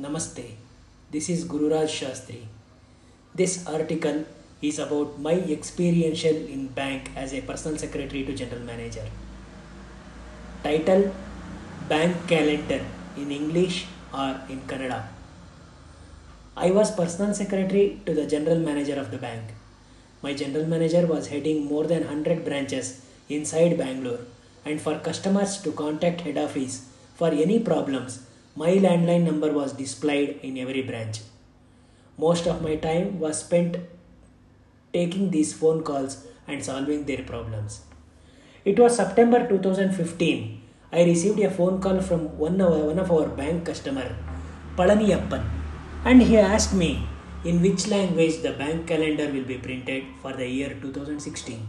Namaste. This is Gururaj Shastri. This article is about my experiential in bank as a personal secretary to general manager. Title Bank Calendar in English or in Kannada. I was personal secretary to the general manager of the bank. My general manager was heading more than 100 branches inside Bangalore and for customers to contact head office for any problems my landline number was displayed in every branch. Most of my time was spent taking these phone calls and solving their problems. It was September 2015. I received a phone call from one of, one of our bank customer, Palaniyappan, and he asked me in which language the bank calendar will be printed for the year 2016.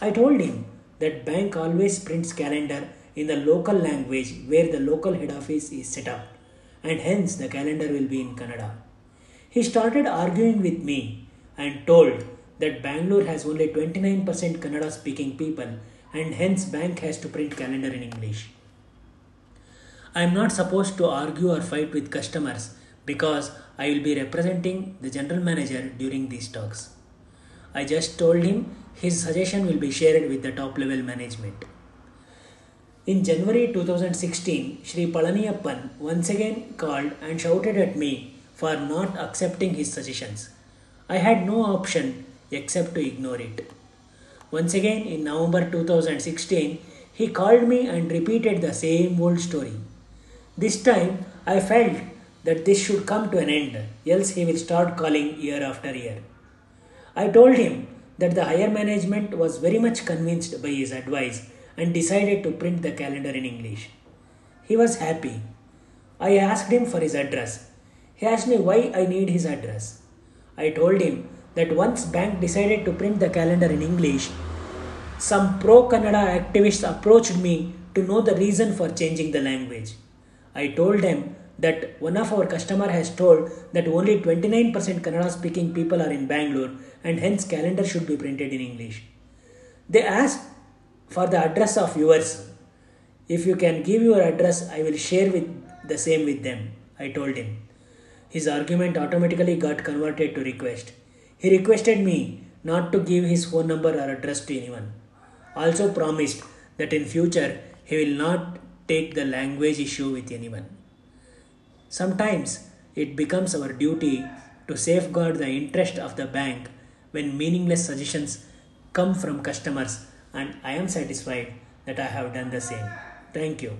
I told him that bank always prints calendar in the local language where the local head office is set up and hence the calendar will be in Kannada. He started arguing with me and told that Bangalore has only 29% Kannada speaking people and hence bank has to print calendar in English. I am not supposed to argue or fight with customers because I will be representing the general manager during these talks. I just told him his suggestion will be shared with the top level management. In January 2016, Sri Palaniyappan once again called and shouted at me for not accepting his suggestions. I had no option except to ignore it. Once again, in November 2016, he called me and repeated the same old story. This time, I felt that this should come to an end, else he will start calling year after year. I told him that the higher management was very much convinced by his advice and decided to print the calendar in English. He was happy. I asked him for his address. He asked me why I need his address. I told him that once bank decided to print the calendar in English, some pro Kannada activists approached me to know the reason for changing the language. I told them that one of our customer has told that only 29% Kannada speaking people are in Bangalore and hence calendar should be printed in English. They asked for the address of yours. If you can give your address, I will share with the same with them. I told him. His argument automatically got converted to request. He requested me not to give his phone number or address to anyone. Also promised that in future he will not take the language issue with anyone. Sometimes it becomes our duty to safeguard the interest of the bank when meaningless suggestions come from customers and I am satisfied that I have done the same. Thank you.